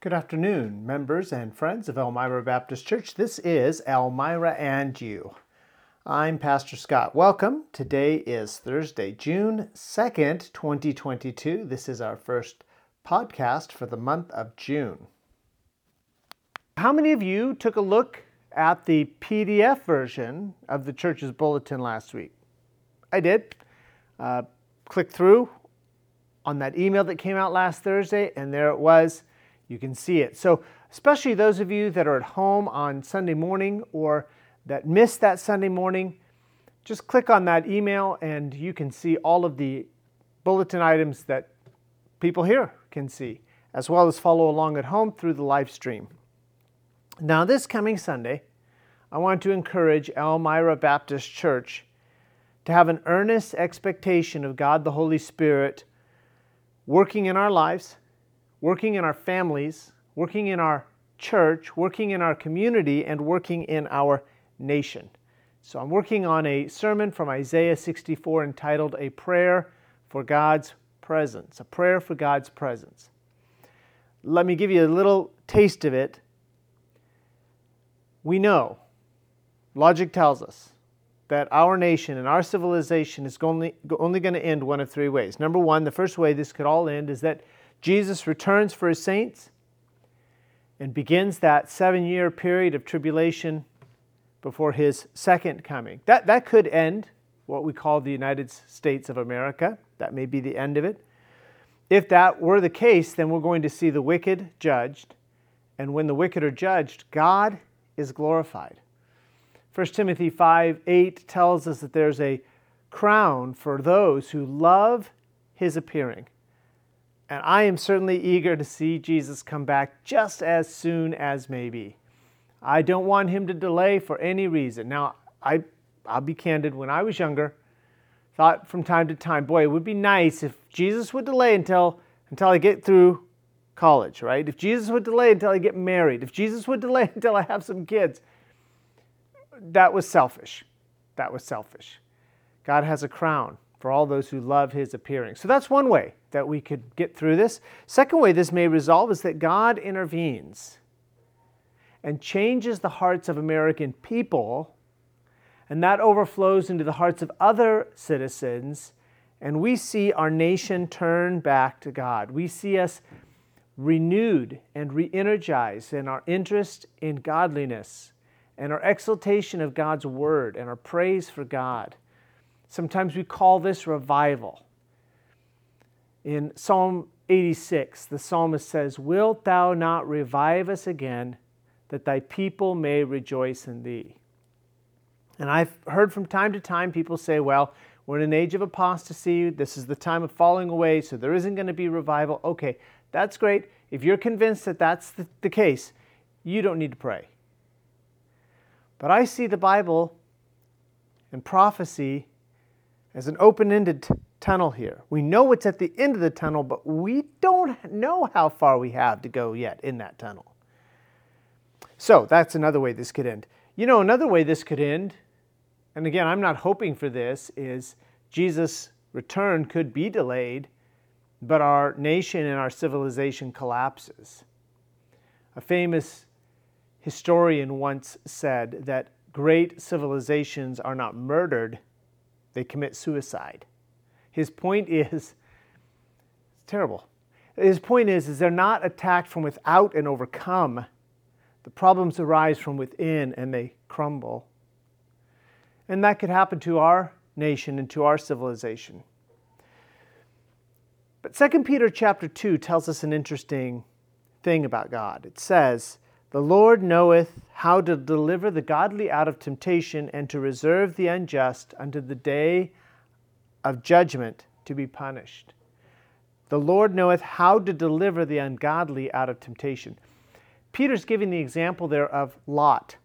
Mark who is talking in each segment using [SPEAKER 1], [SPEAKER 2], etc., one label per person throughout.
[SPEAKER 1] Good afternoon, members and friends of Elmira Baptist Church. This is Elmira and You. I'm Pastor Scott. Welcome. Today is Thursday, June 2nd, 2022. This is our first podcast for the month of June. How many of you took a look at the PDF version of the church's bulletin last week? I did. Uh, click through on that email that came out last Thursday, and there it was you can see it. So, especially those of you that are at home on Sunday morning or that missed that Sunday morning, just click on that email and you can see all of the bulletin items that people here can see, as well as follow along at home through the live stream. Now, this coming Sunday, I want to encourage Elmira Baptist Church to have an earnest expectation of God the Holy Spirit working in our lives working in our families, working in our church, working in our community, and working in our nation. So I'm working on a sermon from Isaiah 64 entitled A Prayer for God's Presence. A Prayer for God's Presence. Let me give you a little taste of it. We know, logic tells us, that our nation and our civilization is only, only going to end one of three ways. Number one, the first way this could all end is that Jesus returns for his saints and begins that seven year period of tribulation before his second coming. That, that could end what we call the United States of America. That may be the end of it. If that were the case, then we're going to see the wicked judged. And when the wicked are judged, God is glorified. 1 Timothy 5 8 tells us that there's a crown for those who love his appearing. And I am certainly eager to see Jesus come back just as soon as maybe. I don't want him to delay for any reason. Now, I, I'll be candid, when I was younger, thought from time to time, boy, it would be nice if Jesus would delay until, until I get through college, right? If Jesus would delay until I get married, if Jesus would delay until I have some kids. That was selfish. That was selfish. God has a crown for all those who love his appearing. So that's one way that we could get through this. Second way this may resolve is that God intervenes and changes the hearts of American people, and that overflows into the hearts of other citizens, and we see our nation turn back to God. We see us renewed and re energized in our interest in godliness and our exaltation of God's word and our praise for God. Sometimes we call this revival. In Psalm 86, the psalmist says, Wilt thou not revive us again, that thy people may rejoice in thee? And I've heard from time to time people say, well, we're in an age of apostasy. This is the time of falling away, so there isn't going to be revival. Okay, that's great. If you're convinced that that's the, the case, you don't need to pray. But I see the Bible and prophecy as an open ended t- tunnel here. We know what's at the end of the tunnel, but we don't know how far we have to go yet in that tunnel. So that's another way this could end. You know, another way this could end, and again, I'm not hoping for this, is Jesus' return could be delayed, but our nation and our civilization collapses. A famous historian once said that great civilizations are not murdered they commit suicide. His point is it's terrible. His point is, is they're not attacked from without and overcome. The problems arise from within and they crumble. And that could happen to our nation and to our civilization. But 2 Peter chapter 2 tells us an interesting thing about God. It says, the Lord knoweth how to deliver the godly out of temptation and to reserve the unjust unto the day of judgment to be punished. The Lord knoweth how to deliver the ungodly out of temptation. Peter's giving the example there of Lot,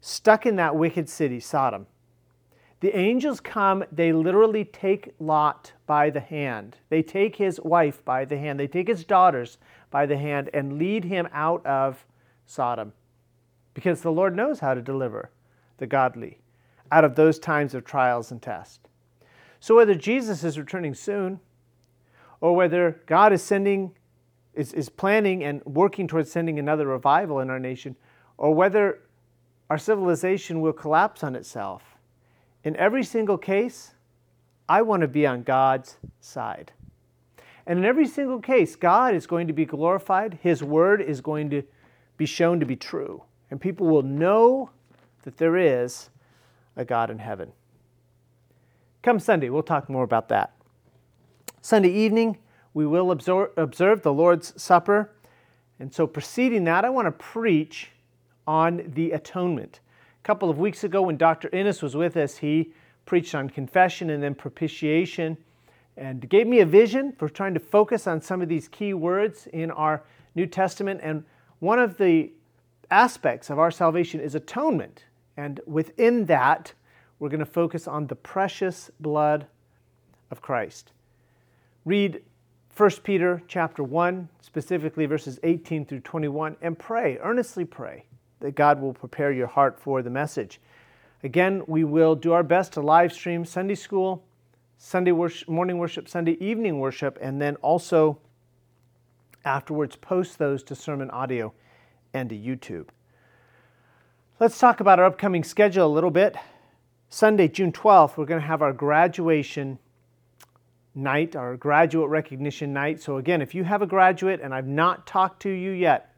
[SPEAKER 1] stuck in that wicked city, Sodom. The angels come, they literally take Lot by the hand. They take his wife by the hand. They take his daughters by the hand and lead him out of Sodom. Because the Lord knows how to deliver the godly out of those times of trials and tests. So, whether Jesus is returning soon, or whether God is sending is, is planning and working towards sending another revival in our nation, or whether our civilization will collapse on itself. In every single case, I want to be on God's side. And in every single case, God is going to be glorified. His word is going to be shown to be true. And people will know that there is a God in heaven. Come Sunday, we'll talk more about that. Sunday evening, we will observe the Lord's Supper. And so, preceding that, I want to preach on the atonement. A couple of weeks ago, when Dr. Innes was with us, he preached on confession and then propitiation and gave me a vision for trying to focus on some of these key words in our New Testament. And one of the aspects of our salvation is atonement. And within that, we're going to focus on the precious blood of Christ. Read 1 Peter chapter 1, specifically verses 18 through 21, and pray, earnestly pray, that God will prepare your heart for the message. Again, we will do our best to live stream Sunday school, Sunday worship, morning worship, Sunday evening worship, and then also afterwards post those to sermon audio and to YouTube. Let's talk about our upcoming schedule a little bit. Sunday, June 12th, we're going to have our graduation night, our graduate recognition night. So, again, if you have a graduate and I've not talked to you yet,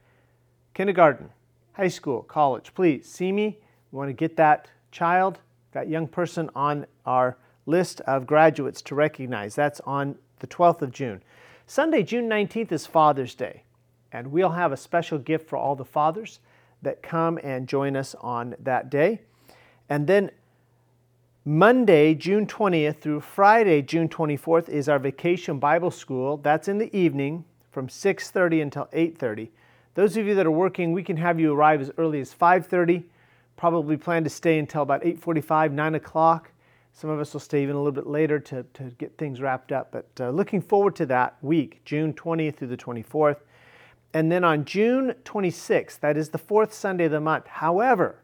[SPEAKER 1] kindergarten, high school, college, please see me. We want to get that child, that young person on our list of graduates to recognize. That's on the 12th of June. Sunday, June 19th is Father's Day, and we'll have a special gift for all the fathers that come and join us on that day. And then Monday, June 20th through Friday, June 24th is our vacation Bible school. That's in the evening from 6:30 until 8:30. Those of you that are working, we can have you arrive as early as 5:30. Probably plan to stay until about 8:45, 9 o'clock. Some of us will stay even a little bit later to, to get things wrapped up. But uh, looking forward to that week, June 20th through the 24th. And then on June 26th, that is the fourth Sunday of the month. However,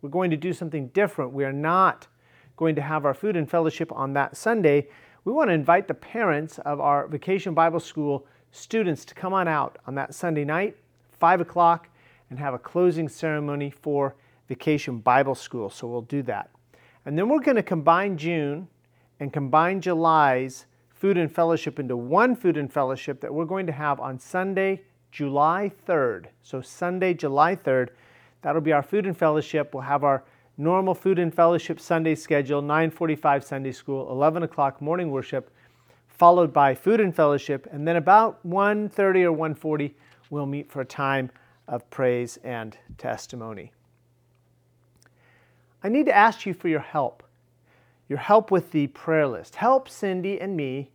[SPEAKER 1] we're going to do something different. We are not going to have our food and fellowship on that Sunday, we want to invite the parents of our Vacation Bible School students to come on out on that Sunday night, 5 o'clock, and have a closing ceremony for Vacation Bible School. So we'll do that. And then we're going to combine June and combine July's food and fellowship into one food and fellowship that we're going to have on Sunday, July 3rd. So Sunday, July 3rd, that'll be our food and fellowship. We'll have our normal food and fellowship Sunday schedule, 9:45 Sunday school, 11 o'clock morning worship, followed by food and fellowship, and then about 1:30 or 1:40 we'll meet for a time of praise and testimony. I need to ask you for your help. Your help with the prayer list. Help Cindy and me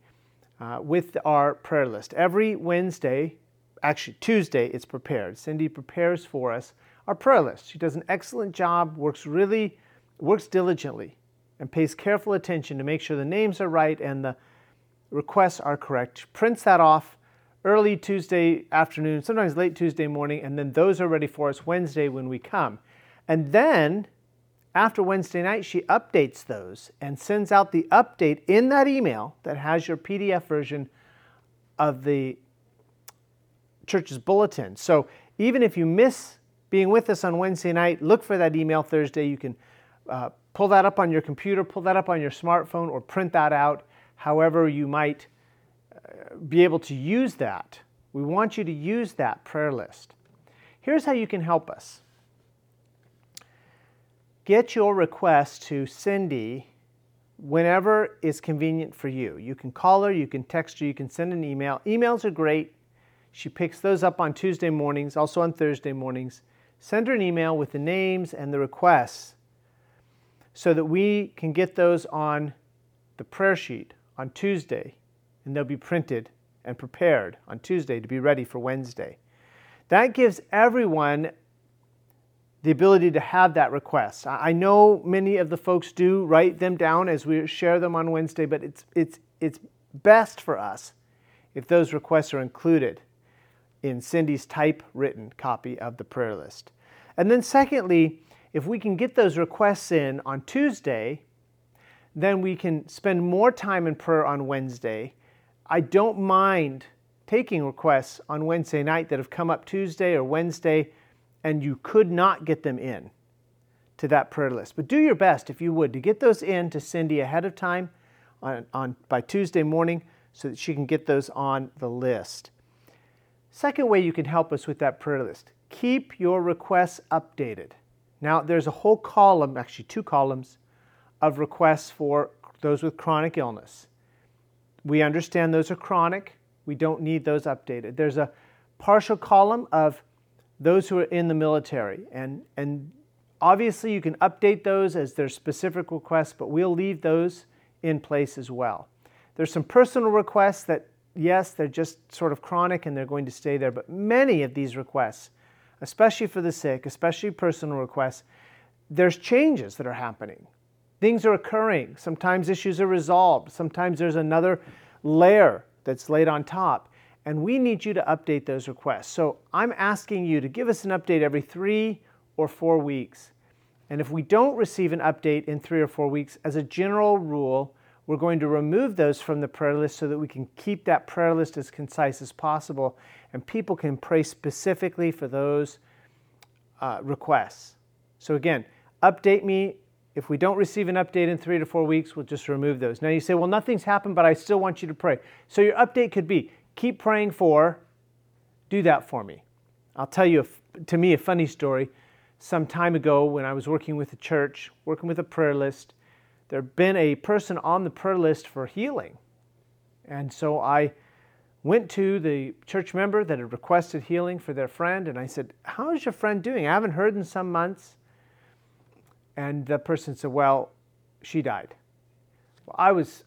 [SPEAKER 1] uh, with our prayer list. Every Wednesday, actually Tuesday, it's prepared. Cindy prepares for us our prayer list. She does an excellent job, works really, works diligently, and pays careful attention to make sure the names are right and the requests are correct. She prints that off early Tuesday afternoon, sometimes late Tuesday morning, and then those are ready for us Wednesday when we come. And then after Wednesday night, she updates those and sends out the update in that email that has your PDF version of the church's bulletin. So even if you miss being with us on Wednesday night. Look for that email Thursday. You can uh, pull that up on your computer, pull that up on your smartphone, or print that out, however, you might uh, be able to use that. We want you to use that prayer list. Here's how you can help us get your request to Cindy whenever is convenient for you. You can call her, you can text her, you can send an email. Emails are great. She picks those up on Tuesday mornings, also on Thursday mornings. Send her an email with the names and the requests so that we can get those on the prayer sheet on Tuesday and they'll be printed and prepared on Tuesday to be ready for Wednesday. That gives everyone the ability to have that request. I know many of the folks do write them down as we share them on Wednesday, but it's, it's, it's best for us if those requests are included in Cindy's typewritten copy of the prayer list. And then, secondly, if we can get those requests in on Tuesday, then we can spend more time in prayer on Wednesday. I don't mind taking requests on Wednesday night that have come up Tuesday or Wednesday and you could not get them in to that prayer list. But do your best, if you would, to get those in to Cindy ahead of time on, on, by Tuesday morning so that she can get those on the list. Second way you can help us with that prayer list keep your requests updated. Now, there's a whole column, actually, two columns of requests for those with chronic illness. We understand those are chronic, we don't need those updated. There's a partial column of those who are in the military, and, and obviously you can update those as their specific requests, but we'll leave those in place as well. There's some personal requests that, yes, they're just sort of chronic and they're going to stay there, but many of these requests, especially for the sick, especially personal requests, there's changes that are happening. Things are occurring. Sometimes issues are resolved. Sometimes there's another layer that's laid on top. And we need you to update those requests. So I'm asking you to give us an update every three or four weeks. And if we don't receive an update in three or four weeks, as a general rule, we're going to remove those from the prayer list so that we can keep that prayer list as concise as possible and people can pray specifically for those uh, requests. So, again, update me. If we don't receive an update in three to four weeks, we'll just remove those. Now, you say, well, nothing's happened, but I still want you to pray. So, your update could be keep praying for, do that for me. I'll tell you, to me, a funny story some time ago when I was working with a church, working with a prayer list, there had been a person on the prayer list for healing. And so I went to the church member that had requested healing for their friend and I said, How is your friend doing? I haven't heard in some months. And the person said, Well, she died. Well, I was,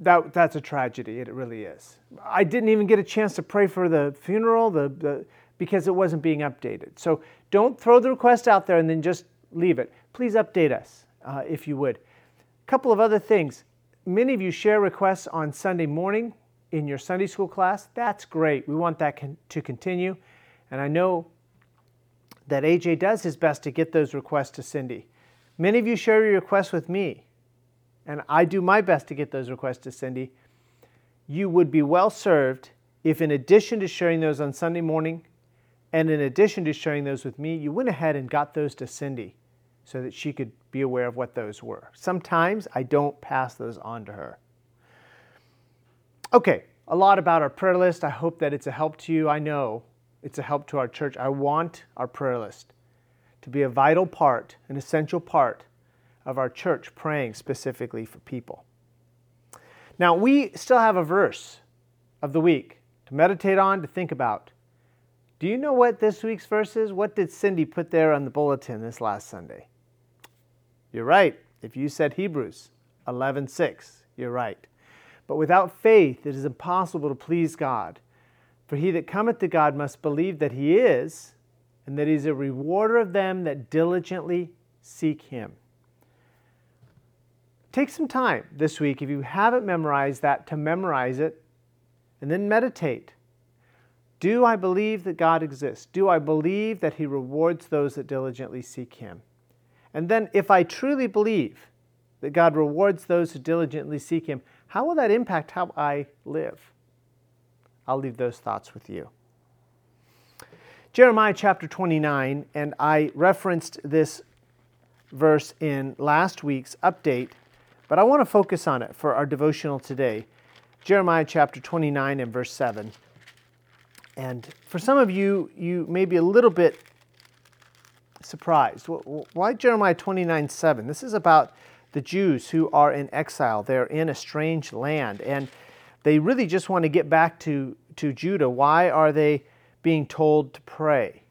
[SPEAKER 1] that, that's a tragedy. It really is. I didn't even get a chance to pray for the funeral. The, the because it wasn't being updated. So don't throw the request out there and then just leave it. Please update us uh, if you would. A couple of other things. Many of you share requests on Sunday morning in your Sunday school class. That's great. We want that con- to continue. And I know that AJ does his best to get those requests to Cindy. Many of you share your requests with me, and I do my best to get those requests to Cindy. You would be well served if, in addition to sharing those on Sunday morning and in addition to sharing those with me, you went ahead and got those to Cindy so that she could be aware of what those were. Sometimes I don't pass those on to her. Okay, a lot about our prayer list. I hope that it's a help to you. I know it's a help to our church. I want our prayer list to be a vital part, an essential part of our church praying specifically for people. Now, we still have a verse of the week to meditate on, to think about. Do you know what this week's verse is? What did Cindy put there on the bulletin this last Sunday? You're right. If you said Hebrews 11:6, you're right. But without faith it is impossible to please God. For he that cometh to God must believe that he is, and that he is a rewarder of them that diligently seek him. Take some time this week, if you haven't memorized that, to memorize it and then meditate. Do I believe that God exists? Do I believe that He rewards those that diligently seek Him? And then, if I truly believe that God rewards those who diligently seek Him, how will that impact how I live? I'll leave those thoughts with you. Jeremiah chapter 29, and I referenced this verse in last week's update, but I want to focus on it for our devotional today. Jeremiah chapter 29 and verse 7. And for some of you, you may be a little bit surprised. Why Jeremiah 29 7? This is about the Jews who are in exile. They're in a strange land and they really just want to get back to, to Judah. Why are they being told to pray?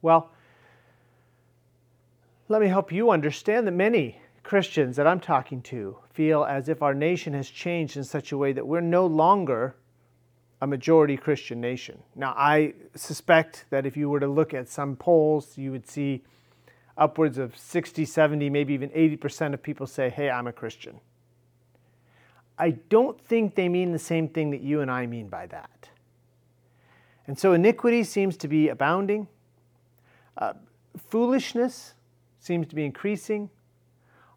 [SPEAKER 1] Well, let me help you understand that many Christians that I'm talking to feel as if our nation has changed in such a way that we're no longer a majority Christian nation. Now, I suspect that if you were to look at some polls, you would see upwards of 60, 70, maybe even 80% of people say, Hey, I'm a Christian. I don't think they mean the same thing that you and I mean by that. And so iniquity seems to be abounding, uh, foolishness seems to be increasing.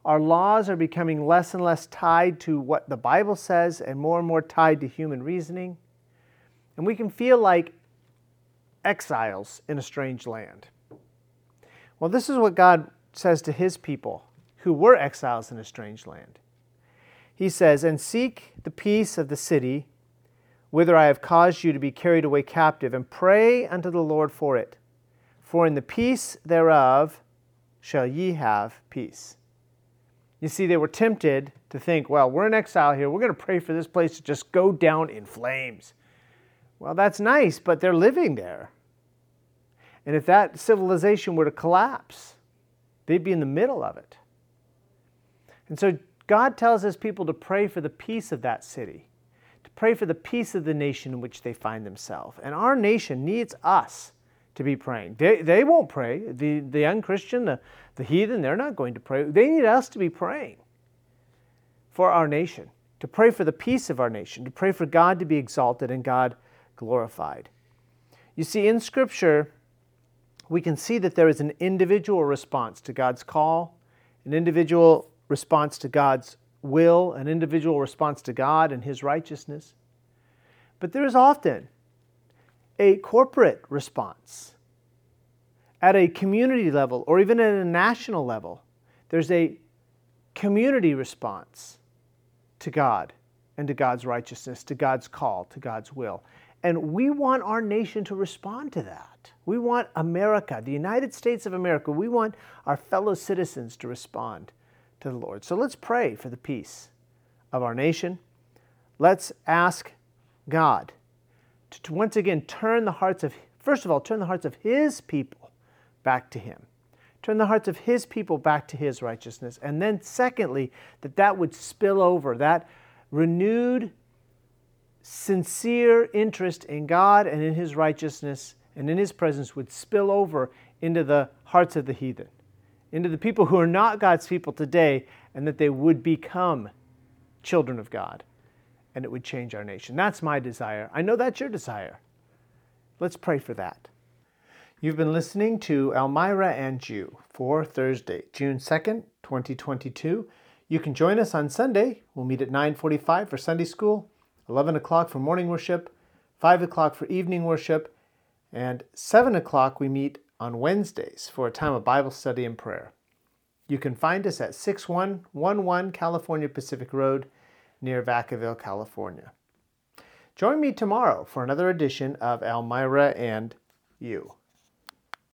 [SPEAKER 1] Our laws are becoming less and less tied to what the Bible says and more and more tied to human reasoning. And we can feel like exiles in a strange land. Well, this is what God says to his people who were exiles in a strange land. He says, And seek the peace of the city whither I have caused you to be carried away captive, and pray unto the Lord for it. For in the peace thereof shall ye have peace. You see, they were tempted to think, well, we're in exile here. We're going to pray for this place to just go down in flames. Well, that's nice, but they're living there. And if that civilization were to collapse, they'd be in the middle of it. And so God tells his people to pray for the peace of that city, to pray for the peace of the nation in which they find themselves. And our nation needs us to be praying. They, they won't pray. The, the unchristian, the, the heathen, they're not going to pray. They need us to be praying for our nation, to pray for the peace of our nation, to pray for God to be exalted and God glorified. You see, in Scripture, we can see that there is an individual response to God's call, an individual response to God's will, an individual response to God and His righteousness. But there is often a corporate response at a community level or even at a national level. There's a community response to God and to God's righteousness, to God's call, to God's will. And we want our nation to respond to that. We want America, the United States of America, we want our fellow citizens to respond to the Lord. So let's pray for the peace of our nation. Let's ask God to, to once again turn the hearts of, first of all, turn the hearts of His people back to Him. Turn the hearts of His people back to His righteousness. And then, secondly, that that would spill over, that renewed sincere interest in God and in His righteousness and in His presence would spill over into the hearts of the heathen, into the people who are not God's people today, and that they would become children of God and it would change our nation. That's my desire. I know that's your desire. Let's pray for that. You've been listening to Elmira and You for Thursday, June 2nd, 2022. You can join us on Sunday. We'll meet at 9:45 for Sunday school 11 o'clock for morning worship, 5 o'clock for evening worship, and 7 o'clock we meet on Wednesdays for a time of Bible study and prayer. You can find us at 6111 California Pacific Road near Vacaville, California. Join me tomorrow for another edition of Elmira and You.